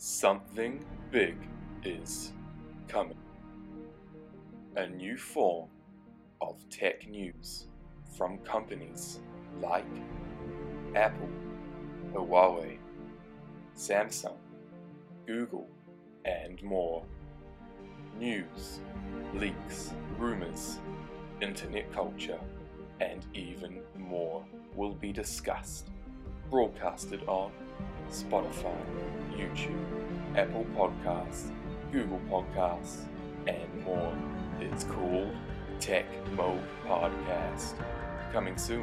Something big is coming. A new form of tech news from companies like Apple, Huawei, Samsung, Google, and more. News, leaks, rumors, internet culture, and even more will be discussed, broadcasted on Spotify, YouTube, Apple Podcasts, Google Podcasts, and more. It's called Tech Mode Podcast. Coming soon.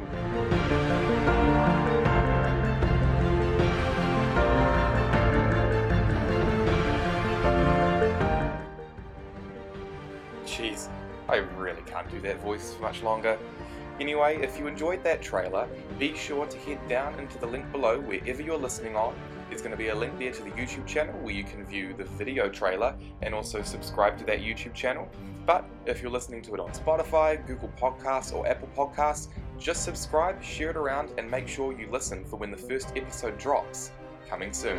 Jeez, I really can't do that voice much longer. Anyway, if you enjoyed that trailer, be sure to head down into the link below wherever you're listening on. There's going to be a link there to the YouTube channel where you can view the video trailer and also subscribe to that YouTube channel. But if you're listening to it on Spotify, Google Podcasts, or Apple Podcasts, just subscribe, share it around, and make sure you listen for when the first episode drops. Coming soon.